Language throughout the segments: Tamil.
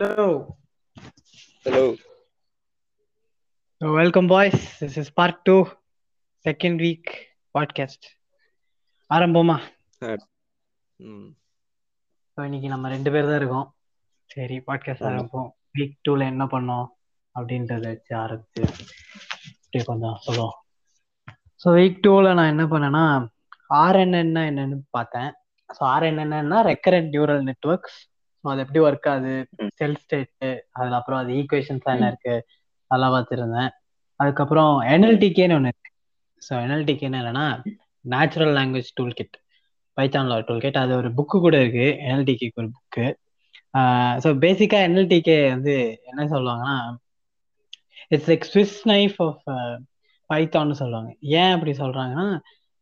Hello. Hello. So welcome, boys. This is part two, second week podcast. ஆரம்பமா இன்னைக்கு நம்ம ரெண்டு பேர் தான் இருக்கோம் சரி பாட்காஸ்ட். ஆரம்பிப்போம் வீக் டூல என்ன பண்ணோம் அப்படின்றத வச்சு ஆரம்பிச்சு அப்படியே கொஞ்சம் சொல்லுவோம் ஸோ வீக் டூவில் நான் என்ன பண்ணேன்னா ஆர்என்என்னா என்னன்னு பார்த்தேன் ஸோ ஆர்என்என்னா ரெக்கரண்ட் நியூரல் நெட்ஒர்க்ஸ் ஸோ அது எப்படி ஒர்க் ஆகுது? ம். செல் ஸ்டேட்டு அதுல அப்புறம் அது ஈக்குவேஷன்ஸ் என்ன இருக்கு? அதெல்லாம் பார்த்துருந்தேன். அதுக்கப்புறம் என்எல்டிகேன்னு ஒன்று இருக்கு. ஸோ என்எல்டிகேன்னு என்னன்னா நேச்சுரல் லாங்குவேஜ் டூல் கிட் பைத்தான்ல ஒரு டூல் கிட் அது ஒரு புக்கு கூட இருக்கு. என்எல்டிகேக்கு ஒரு புக்கு ஸோ பேசிக்காக என்எல்டிகே வந்து என்ன சொல்லுவாங்கன்னா it's like Swiss knife of பைத்தான்னு சொல்லுவாங்க. ஏன் அப்படி சொல்றாங்கன்னா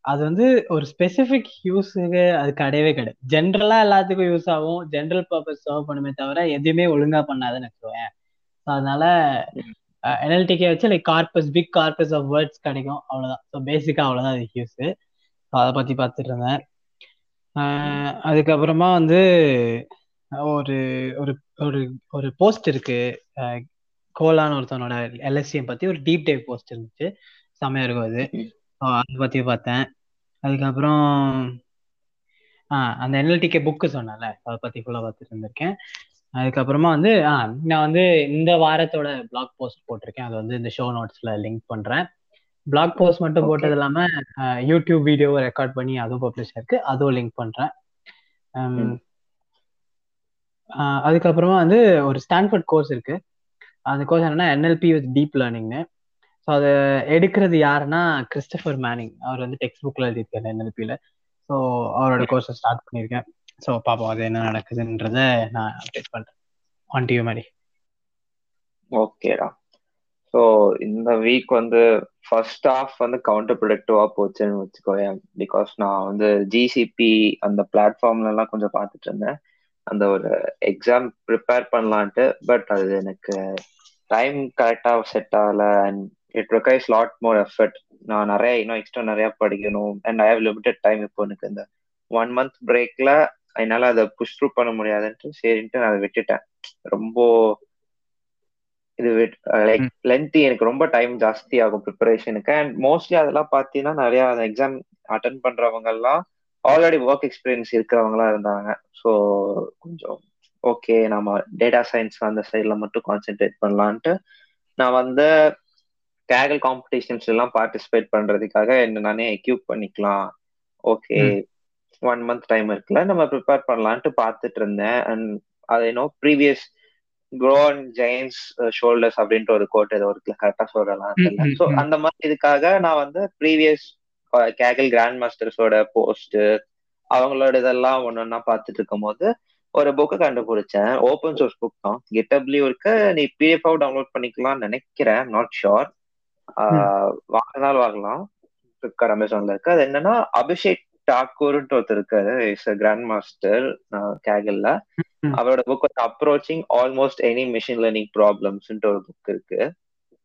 அது வந்து ஒரு ஸ்பெசிஃபிக் யூஸுக்கு அது கிடையவே கிடையாது. ஜென்ரலா எல்லாத்துக்கும் யூஸ் ஆகும். ஜென்ரல் பர்பஸ் சர்வ் பண்ணுமே தவிர எதுவுமே ஒழுங்கா பண்ணாதுன்னு வச்சுக்கோங்க ஸோ அதனால என்எல்டிகே வச்சு like corpus big corpus of words கிடைக்கும். அவ்வளவுதான். ஸோ பேசிக்கா அவ்வளவுதான் அது யூஸ் ஸோ அதை பத்தி பார்த்துட்டு இருந்தேன். அதுக்கப்புறமா வந்து ஒரு ஒரு ஒரு ஒரு போஸ்ட் இருக்கு. கோலான்னு ஒருத்தனோட எல்எஸ்சிஎம் பத்தி ஒரு டீப் டைவ் போஸ்ட் இருந்துச்சு. செம்மையா இருக்கும் அது. அதை பத்தி பார்த்தேன். அதுக்கப்புறம் ஆ அந்த என்எல்டிகே புக்கு சொன்னேன்ல அதை பத்தி ஃபுல்லாக பார்த்துட்டு இருந்திருக்கேன். அதுக்கப்புறமா வந்து நான் வந்து இந்த வாரத்தோட பிளாக் போஸ்ட் போட்டிருக்கேன். அது வந்து இந்த ஷோ நோட்ஸ்ல லிங்க் பண்றேன். பிளாக் போஸ்ட் மட்டும். போட்டது இல்லாம யூடியூப் வீடியோவை ரெக்கார்ட் பண்ணி அதுவும் பப்ளிஷ் இருக்கு அதுவும் லிங்க் பண்றேன். அதுக்கப்புறமா வந்து ஒரு ஸ்டான்ஃபோர்ட் கோர்ஸ் இருக்கு. அந்த கோர்ஸ் என்னன்னா என்எல்பி வித் டீப் லேர்னிங்னு ஸோ அதை எடுக்கிறது யாருன்னா கிறிஸ்டபர் மேனிங் அவர் வந்து டெக்ஸ்ட் புக்ல எழுதியிருக்காரு என்எல்பியில் ஸோ அவரோட கோர்ஸை ஸ்டார்ட் பண்ணியிருக்கேன். ஸோ பார்ப்போம் அது என்ன நடக்குதுன்றத நான் அப்டேட் பண்றேன். ஆன் டியூ மாதிரி ஓகேடா ஸோ இந்த வீக் வந்து ஃபர்ஸ்ட் ஹாஃப் வந்து கவுண்டர் ப்ரொடக்டிவா போச்சுன்னு வச்சுக்கோயேன். பிகாஸ் நான் வந்து ஜிசிபி அந்த பிளாட்ஃபார்ம்ல எல்லாம் கொஞ்சம் பார்த்துட்டு இருந்தேன் அந்த ஒரு எக்ஸாம் ப்ரிப்பேர் பண்ணலான்ட்டு பட் அது எனக்கு டைம் கரெக்டாக செட் ஆகல. And it requires lot more effort நான் நிறைய இன்னும் எக்ஸ்ட்ரா நிறைய படிக்கணும். And I have limited time இப்போ எனக்கு இந்த ஒன் மந்த் பிரேக்ல என்னால அதை புஷ் த்ரூ பண்ண முடியாதுன்ட்டு சரின்ட்டு நான் அதை விட்டுட்டேன். ரொம்ப இது லைக். லென்த்தி எனக்கு ரொம்ப டைம் ஜாஸ்தி ஆகும் ப்ரிப்பரேஷனுக்கு அண்ட் மோஸ்ட்லி அதெல்லாம் பார்த்தீங்கன்னா நிறைய அந்த எக்ஸாம் அட்டன் பண்றவங்க எல்லாம் ஆல்ரெடி ஒர்க் எக்ஸ்பீரியன்ஸ் இருக்கிறவங்களா இருந்தாங்க. ஸோ கொஞ்சம் ஓகே நம்ம டேட்டா சயின்ஸ் அந்த சைடில் மட்டும் கான்சென்ட்ரேட் பண்ணலான்ட்டு நான் வந்து கேகல் காம்படிஷன்ஸ் எல்லாம் பார்ட்டிசிபேட் பண்றதுக்காக என்ன நானே எக்யூப் பண்ணிக்கலாம். ஓகே. ஒன் மந்த் டைம் இருக்குல்ல நம்ம ப்ரிப்பேர் பண்ணலான்ட்டு பார்த்துட்டு இருந்தேன். அண்ட் அது என்ன ப்ரீவியஸ் க்ரோன் ஜெயின்ஸ் ஷோல்டர்ஸ் அப்படின்ற ஒரு கோட் ஏதோ இருக்குல்ல கரெக்டா சொல்லலாம் ஸோ. அந்த மாதிரி இதுக்காக நான் வந்து ப்ரீவியஸ் கேகல் கிராண்ட் மாஸ்டர்ஸோட போஸ்ட் அவங்களோட இதெல்லாம் ஒன்று ஒன்றா பார்த்துட்டு இருக்கும்போது ஒரு புக்கை கண்டுபிடிச்சேன். ஓப்பன் சோர்ஸ் புக் தான். கெட்டப்லயும் இருக்கு. நீ பிடிஎஃப் டவுன்லோட் பண்ணிக்கலாம்னு நினைக்கிறேன். நாட் ஷோர் வாங்கினாலும் வாங்கலாம். ஃபிளிப்கார்ட் அமேசான்ல இருக்கு. அது என்னன்னா அபிஷேக் டாக்கூர்ன்ட்டு ஒருத்தர் இருக்காரு. இஸ் கிராண்ட் மாஸ்டர் கேகல்ல. அவரோட புக் வந்து approaching almost any machine learning ப்ராப்ளம்ஸ்ன்ட்டு ஒரு புக் இருக்கு.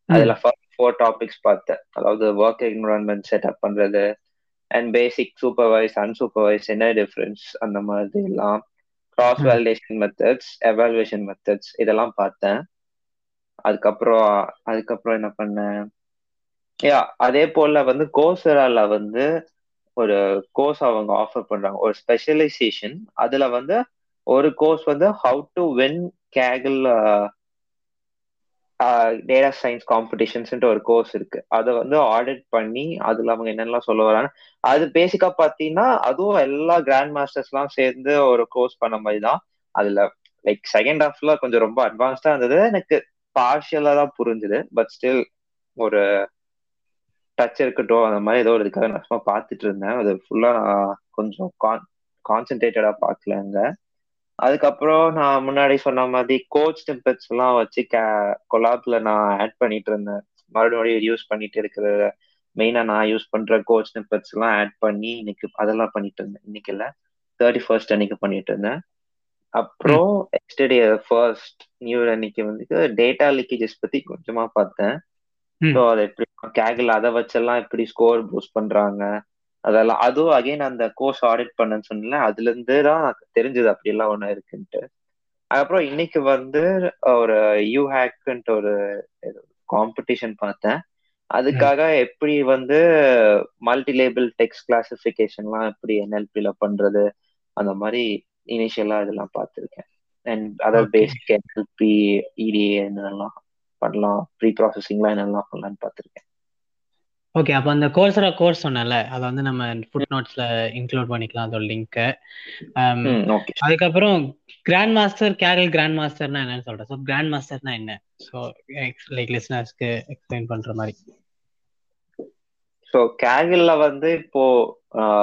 அதுல ஃபோர் டாபிக்ஸ் பார்த்தேன். அதாவது ஒர்க் என்வரான்மெண்ட் செட்டப் பண்றது அண்ட் பேசிக் சூப்பர்வைஸ் அன்சூப்பர்வைஸ் என்ன டிஃபரன்ஸ் அந்த மாதிரி எல்லாம். Cross. Validation methods evaluation methods இதெல்லாம் பார்த்தேன். அதுக்கப்புறம் அதுக்கப்புறம் என்ன பண்ணேன்? யா அதே போல வந்து கோசரால வந்து ஒரு கோர்ஸ் அவங்க ஆஃபர் பண்றாங்க. ஒரு ஸ்பெஷலைசேஷன் அதுல வந்து ஒரு கோர்ஸ் வந்து how to win Kaggle data science காம்படிஷன்ஸ்ன்ற ஒரு கோர்ஸ் இருக்கு. அதை வந்து ஆடிட் பண்ணி அதுல அவங்க என்னென்னலாம் சொல்ல வராங்க. அது பேசிக்கா பார்த்தீங்கன்னா அதுவும் எல்லா கிராண்ட் மாஸ்டர்ஸ்லாம் சேர்ந்து ஒரு கோர்ஸ் பண்ண மாதிரி தான். அதுல லைக் செகண்ட் ஹாஃப்ல கொஞ்சம் ரொம்ப அட்வான்ஸ்டா இருந்தது. எனக்கு பார்ஷியலா தான் புரிஞ்சுது. பட் ஸ்டில் ஒரு டச் இருக்கட்டும் அந்த மாதிரி ஏதோ ஒரு இதுக்காக நான் சும்மா பார்த்துட்டு இருந்தேன். அது ஃபுல்லா நான் கொஞ்சம் கான்சென்ட்ரேட்டடா பார்க்கலங்க அதுக்கப்புறம் நான் முன்னாடி சொன்ன மாதிரி கோச் டெம்பெட்ஸ் எல்லாம் வச்சு கொலாப்ல நான் ஆட் பண்ணிட்டு இருந்தேன். மறுபடியும் யூஸ் பண்ணிட்டு இருக்கிற மெயினா நான் யூஸ் பண்ற கோச் டெம்பெட்ஸ் எல்லாம் ஆட் பண்ணி இன்னைக்கு அதெல்லாம் பண்ணிட்டு இருந்தேன். இன்னைக்கு இல்ல தேர்ட்டி ஃபர்ஸ்ட் அன்னைக்கு பண்ணிட்டு இருந்தேன். அப்புறம் எஸ்டே ஃபர்ஸ்ட் நியூ அன்னைக்கு வந்து டேட்டா லீக்கேஜஸ் பத்தி கொஞ்சமா பார்த்தேன். ஸோ அதை எப்படி கேகில் அதை வச்செல்லாம் எப்படி ஸ்கோர் பூஸ்ட் பண்றாங்க? அதெல்லாம் அதுவும் அகைன் அந்த கோர்ஸ் ஆடிட் பண்ணேன்னு சொன்னல அதுல இருந்து தான் தெரிஞ்சது அப்படியெல்லாம் ஒண்ணு இருக்குன்ட்டு. அதுக்கப்புறம் இன்னைக்கு வந்து ஒரு யூ ஹேக்குன்ட்டு ஒரு காம்படிஷன் பார்த்தேன். அதுக்காக எப்படி வந்து மல்டி லேபிள் டெக்ஸ்ட் கிளாசிஃபிகேஷன்லாம் எப்படி என்எல்பில பண்றது அந்த மாதிரி இனிஷியலா இதெல்லாம் பார்த்துருக்கேன். And other basic NLP EDA என்னெல்லாம் பண்ணலாம் ப்ரீ ப்ராசஸிங்லாம் என்னெல்லாம் பண்ணலாம்னு பார்த்துருக்கேன். ஓகே அப்போ அந்த கோர்ஸரா கோர்ஸ் சொன்னல அதை வந்து நம்ம ஃபுட் நோட்ஸ்ல இன்க்ளூட் பண்ணிக்கலாம் அதோட லிங்க்கு ஓகே அதுக்கப்புறம் கிராண்ட் மாஸ்டர் கேரல் கிராண்ட் மாஸ்டர்னா என்னன்னு சொல்றேன். ஸோ கிராண்ட் மாஸ்டர்னா என்ன ஸோ லைக் லிசனர்ஸ்க்கு எக்ஸ்பிளைன் பண்ற மாதிரி. ஸோ கேரல்ல வந்து இப்போ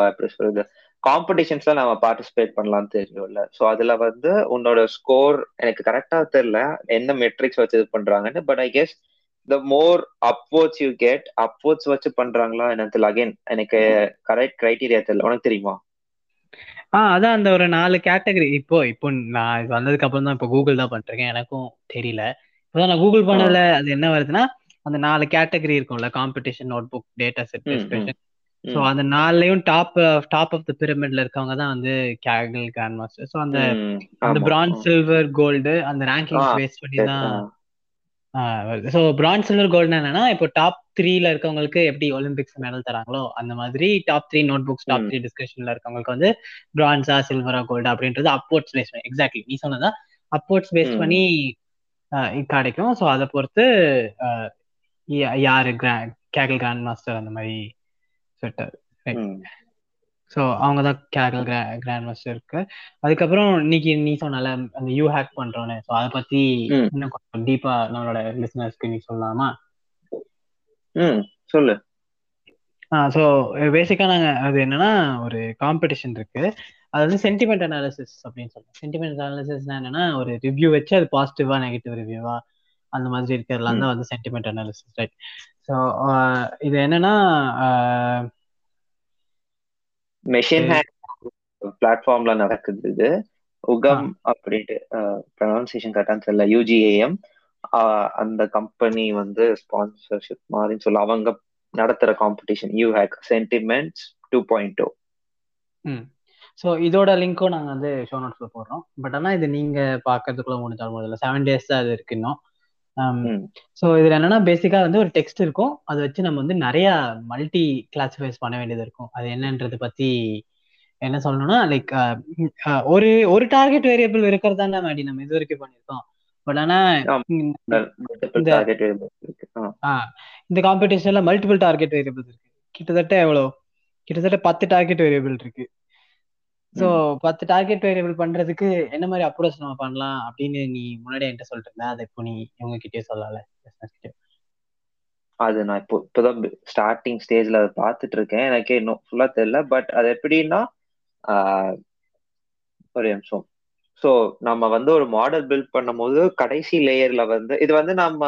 எப்படி சொல்றது? காம்படிஷன்ஸ்ல நம்ம பார்ட்டிசிபேட் பண்ணலாம்னு தெரியும்ல. ஸோ அதுல வந்து உன்னோட ஸ்கோர் எனக்கு கரெக்டா தெரியல என்ன மெட்ரிக்ஸ் வச்சு இது பண்றாங்கன்னு but I guess the more upvotes you get upvotes வச்சு பண்றாங்களா எனக்கு அகைன் எனக்கு கரெக்ட் கிரைட்டீரியா தெரியல. உனக்கு தெரியுமா? ஆ அதான் அந்த ஒரு நாலு கேட்டகரி இப்போ இப்போ நான் வந்ததுக்கு அப்புறம் தான் இப்போ கூகுள் தான் பண்ணிருக்கேன் எனக்கும் தெரியல. இப்போதான் நான் கூகுள் பண்ணதுல அது என்ன வருதுன்னா அந்த நாலு கேட்டகரி இருக்கும்ல competition notebook data set so அந்த நாலுலயும் டாப் டாப் ஆஃப் த பிரமிட்ல இருக்கவங்க தான் வந்து கேகல் கிராண்ட் மாஸ்டர் ஸோ அந்த அந்த பிரான்ஸ் சில்வர் கோல்டு அந்த ரேங்கிங்ஸ் பேஸ் பண்ணி தான் ஸோ பிரான்ஸ் சில்வர் கோல்டு என்னன்னா இப்போ டாப் த்ரீல இருக்கவங்களுக்கு எப்படி ஒலிம்பிக்ஸ் மெடல் தராங்களோ அந்த மாதிரி top three notebooks top three டிஸ்கஷன்ல இருக்கவங்களுக்கு வந்து பிரான்ஸா சில்வரா கோல்டு அப்படின்றது அப்போர்ட்ஸ் பேஸ் பண்ணி எக்ஸாக்ட்லி நீ சொன்னதா அப்போர்ட்ஸ் பேஸ் பண்ணி கிடைக்கும். ஸோ அதை பொறுத்து யாரு கிராண்ட் கேகல் கிராண்ட் மாஸ்டர் அந்த மாதிரி செட்டர் ஸோ அவங்க தான் கேகல் கிராண்ட் மாஸ்டர் இருக்கு. அதுக்கப்புறம் இன்னைக்கு நீ சொன்னால அந்த யூ ஹேக் பண்றோன்னு. ஸோ அதை பத்தி இன்னும் கொஞ்சம் டீப்பா நம்மளோட லிசனர்ஸ்க்கு நீ சொல்லலாமா? ம் சொல்லு. ஆ ஸோ பேசிக்கா நாங்க அது என்னன்னா ஒரு காம்படிஷன் இருக்கு. அது வந்து சென்டிமெண்ட் அனாலிசிஸ் அப்படின்னு சொல்லுவோம் சென்டிமெண்ட் அனாலிசிஸ்னா என்னன்னா ஒரு ரிவ்யூ வச்சு அது பாசிட்டிவா நெகட்டிவ் ரிவ்யூவா அந்த மாதிரி இருக்கிறதுலாம் தான் வந்து சென்டிமெண்ட் அனாலிசிஸ் ரைட் ஸோ இது என்னன்னா மெஷின் பிளாட்ஃபார்ம்ல நடக்குது இது. உகம் அப்படின்ட்டு ப்ரொனன்சியேஷன் கரெக்டான்னு தெரியல. யூஜிஏஎம் அந்த கம்பெனி வந்து ஸ்பான்சர்ஷிப் மாதிரின்னு சொல்ல அவங்க நடத்துற competition you hack sentiments two point two so இதோட லிங்க்கும் நாங்கள் வந்து ஷோ நோட்ஸ்ல போடுறோம். பட் ஆனால் இது நீங்க பார்க்கறதுக்குள்ள முடிஞ்சாலும் முதல்ல செவன் டேஸ் தான் அது இருக்கு இன்னும். ஸோ இதுல என்னன்னா பேசிக்கா வந்து ஒரு டெக்ஸ்ட் இருக்கும். அதை வச்சு நம்ம வந்து நிறைய மல்டி கிளாசிஃபைஸ் பண்ண வேண்டியது இருக்கும். அது என்னன்றது பத்தி என்ன சொல்லணும்னா லைக் ஒரு ஒரு டார்கெட் வேரியபிள் இருக்கிறதா தான் மேடி நம்ம இது வரைக்கும் பண்ணிருக்கோம் பட் ஆனா இந்த காம்படிஷன்ல மல்டிபிள் டார்கெட் வேரியபிள் இருக்கு. கிட்டத்தட்ட எவ்வளோ? கிட்டத்தட்ட பத்து டார்கெட் வேரியபிள் இருக்கு. ஸோ பத்து டார்கெட் வேரியபிள் பண்றதுக்கு என்ன மாதிரி அப்ரோச் நம்ம பண்ணலாம் அப்படின்னு நீ முன்னாடி என்கிட்ட சொல்லிட்டு இருந்த அதை இப்போ நீ இவங்க கிட்டே சொல்லல அது நான் இப்போ இப்போதான் ஸ்டார்டிங் ஸ்டேஜ்ல அதை பார்த்துட்டு இருக்கேன் எனக்கே இன்னும் ஃபுல்லா தெரியல. பட் அது எப்படின்னா ஒரு நிமிஷம். ஸோ நம்ம வந்து ஒரு மாடல் பில்ட் பண்ணும்போது கடைசி லேயர்ல வந்து இது வந்து நம்ம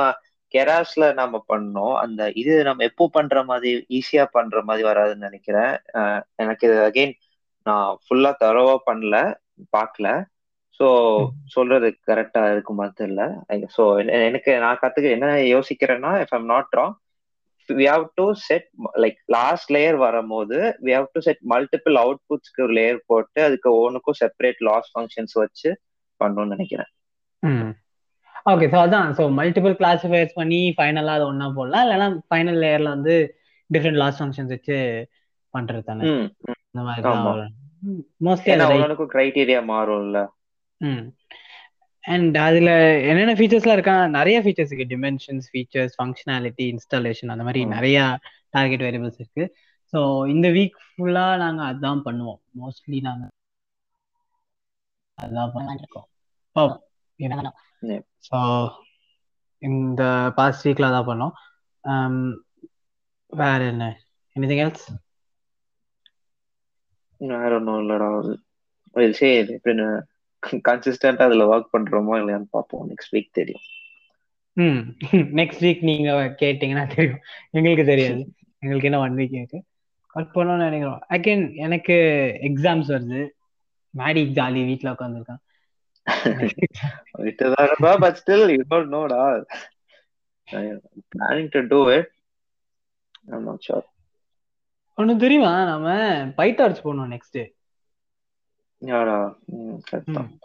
கெராஸ்ல நம்ம பண்ணோம். அந்த இது நம்ம எப்போ பண்ற மாதிரி ஈஸியா பண்ற மாதிரி வராதுன்னு நினைக்கிறேன். எனக்கு இது அகெயின் நான் ஃபுல்லா தரவா பண்ணல பார்க்கல. ஸோ சொல்றது கரெக்டா இருக்குமா தெரியல. ஸோ எனக்கு நான் கத்துக்க என்ன யோசிக்கிறேன்னா if I'm not wrong we have to set like last layer வரும்போது we have to set multiple அவுட்புட்ஸ்க்கு ஒரு லேயர் போட்டு அதுக்கு ஒன்றுக்கும் செப்பரேட் லாஸ் ஃபங்க்ஷன்ஸ் வச்சு பண்ணணும்னு நினைக்கிறேன். ஓகே ஸோ அதான். ஸோ மல்டிபிள் கிளாஸிஃபைஸ் பண்ணி ஃபைனலாக அது ஒன்றா போடலாம். இல்லைன்னா ஃபைனல் லேயர்ல வந்து டிஃப்ரெண்ட் லாஸ் ஃபங்க்ஷன்ஸ் வச்சு பண்றது தானே? இந்த மாதிரி மோஸ்ட்லி அவனுக்கும் கிரைட்டீரியா மாறும்ல. அண்ட் அதுல என்னென்ன ஃபீச்சர்ஸ்லாம் இருக்கா? நிறைய ஃபீச்சர்ஸ் இருக்கு. டிமென்ஷன்ஸ் ஃபீச்சர்ஸ் ஃபங்க்ஷனாலிட்டி இன்ஸ்டாலேஷன் அந்த மாதிரி நிறைய டார்கெட் வேரியபிள்ஸ் இருக்கு. ஸோ இந்த வீக் ஃபுல்லா நாங்க அதான் பண்ணுவோம். மோஸ்ட்லி நாங்க அதான் பண்ணிருக்கோம். ஸோ இந்த பாஸ்ட் வீக்ல அதான் பண்ணோம். வேற என்ன? எனிதிங் எல்ஸ் வேற ஒன்றும் இல்லடா. சரி எப்படின்னு கன்சிஸ்டன்டா அதுல ஒர்க் பண்றோமோ இல்லையான்னு பார்ப்போம். நெக்ஸ்ட் வீக் தெரியும். ம். நெக்ஸ்ட் வீக் நீங்க கேட்டீங்கன்னா தெரியும். எங்களுக்கு தெரியாது. எங்களுக்கு என்ன ஒன் வீக் இருக்கு. ஒர்க் பண்ணணும்னு நினைக்கிறோம். அகைன் எனக்கு எக்ஸாம்ஸ் வருது. மேடி ஜாலி வீட்ல உட்காந்துருக்கான் but still you don't know the planning to. Do it I'm not sure ஒன்னு தெரியுமா? நாம பைட்டார்ச் போனோம் நெக்ஸ்ட் யாரா?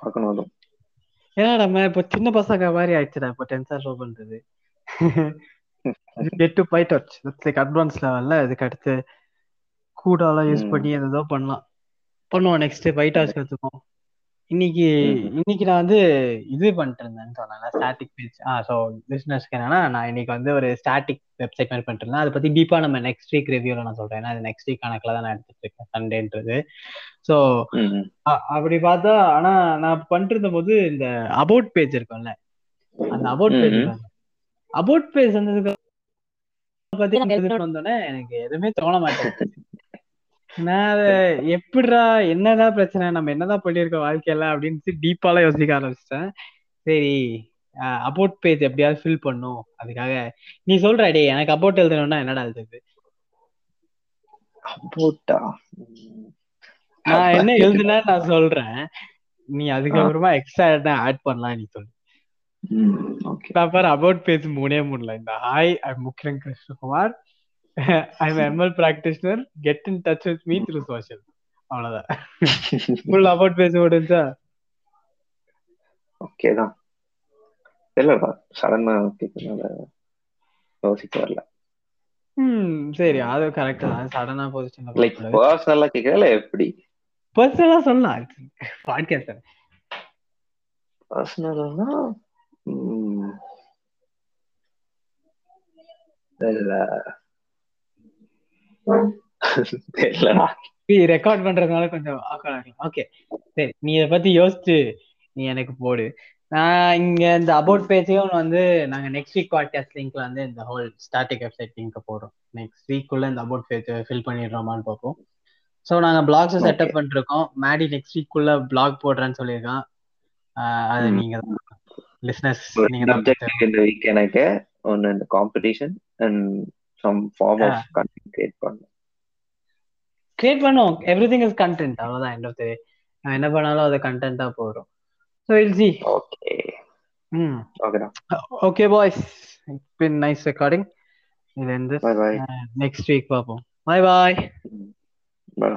பார்க்கணும் அதுவும். ஏன்னா நம்ம இப்போ சின்ன பசங்க மாதிரி ஆயிடுச்சுடா. இப்போ டென்சர் ஷோ பண்றது. Get to PyTorch like advance லெவல்ல இதுக்கு அடுத்து கூடாலாம் யூஸ். பண்ணி ஏதோ பண்ணலாம். பண்ணுவோம் நெக்ஸ்ட் பைட்டாஸ் கத்துப்போம் இன்னைக்கு. இன்னைக்கு நான் வந்து இது பண்ணிட்டு இருந்தேன்னு சொன்னேன் ஸ்டாட்டிக் பேஜ் ஆ ஸோ பிஸ்னஸ்க்கு என்னன்னா நான் இன்னைக்கு வந்து ஒரு ஸ்டாட்டிக் வெப்சைட் மாதிரி பண்ணிட்டு இருந்தேன் அதை பத்தி டீப்பா நம்ம நெக்ஸ்ட் வீக் ரிவ்யூல நான் சொல்றேன். ஏன்னா அது நெக்ஸ்ட் வீக் கணக்குல தான் நான் எடுத்துட்டு இருக்கேன் சண்டேன்றது ஸோ. அப்படி பார்த்தா ஆனா நான் பண்ணிட்டு இருந்த போது இந்த அபவுட் பேஜ் இருக்கும்ல அந்த அபவுட் பேஜ். அபவுட் பேஜ் வந்ததுக்கு பத்தி வந்தோடனே எனக்கு எதுவுமே தோண மாட்டேங்குது. நான் எப்படிடா? என்னதான் பிரச்சனை? நம்ம என்னதான் பண்ணியிருக்கோம் வாழ்க்கையில அப்படின்னு டீப்பாலாம் யோசிக்க ஆரம்பிச்சிட்டேன். சரி அபவுட் பேஜ் எப்படியாவது ஃபில் பண்ணும். அதுக்காக நீ சொல்ற டே எனக்கு அபவுட் எழுதணும்னா என்னடா எழுதுது அபோட்டா நான் என்ன எழுதுனா நான் சொல்றேன். நீ அதுக்கப்புறமா எக்ஸ்ட்ரா என்ன ஆட் பண்ணலாம் நீ சொல்லு. அபவுட் பேஜ் மூணே மூணுல இந்த hi I முக்கிரன் Krishnakumar. I am ML practitioner get in touch with me through social அவ்வளவுதான். ஃபுல் அபவுட் பேஜ் முடிஞ்சா? ஓகே தான். இல்லடா சடனா கேட்கறதுனால யோசிக்க வரல. ம் சரி அது கரெக்ட் தான். சடனா பொசிஷன்ல லைக் பர்சனலா கேட்கறதுல எப்படி? பர்சனலா சொல்லலாம் பாட்காஸ்ட் பர்சனல்னா இல்ல. தெரியலடா. ரெக்கார்ட் பண்றதுனால கொஞ்சம் ஓகே சரி நீ இதை பத்தி யோசிச்சு நீ எனக்கு போடு. நான் இங்க இந்த அபவுட் பேஜையும் வந்து நாங்க நெக்ஸ்ட் வீக் பாட்காஸ்ட் லிங்க்ல வந்து இந்த ஹோல் ஸ்டாட்டிக் வெப்சைட் லிங்க் போடுறோம். நெக்ஸ்ட் வீக்குள்ள இந்த அபவுட் பேஜ் ஃபில் பண்ணிடுறோமான்னு பார்ப்போம். ஸோ நாங்க பிளாக்ஸ் செட்டப் பண்ணிருக்கோம். மேடி நெக்ஸ்ட் வீக்குள்ள பிளாக் போடுறேன்னு சொல்லியிருக்கான். அது நீங்க லிஸ்னஸ் நீங்க வீக் எனக்கு ஒன்னு இந்த competition and some form of content create பண்ணணும் கிரியேட் பண்ணுவோம். எவ்ரி திங் இஸ் கண்டென்ட் அவ்வளவுதான் எண்ட் ஆஃப் த நான் என்ன பண்ணாலும் அது கண்டென்ட்டா போயிடும். ஸோ இல் சி ஓகே ம். ஓகேடா okay boys it's been nice recording bye bye next week பார்ப்போம். Bye bye bye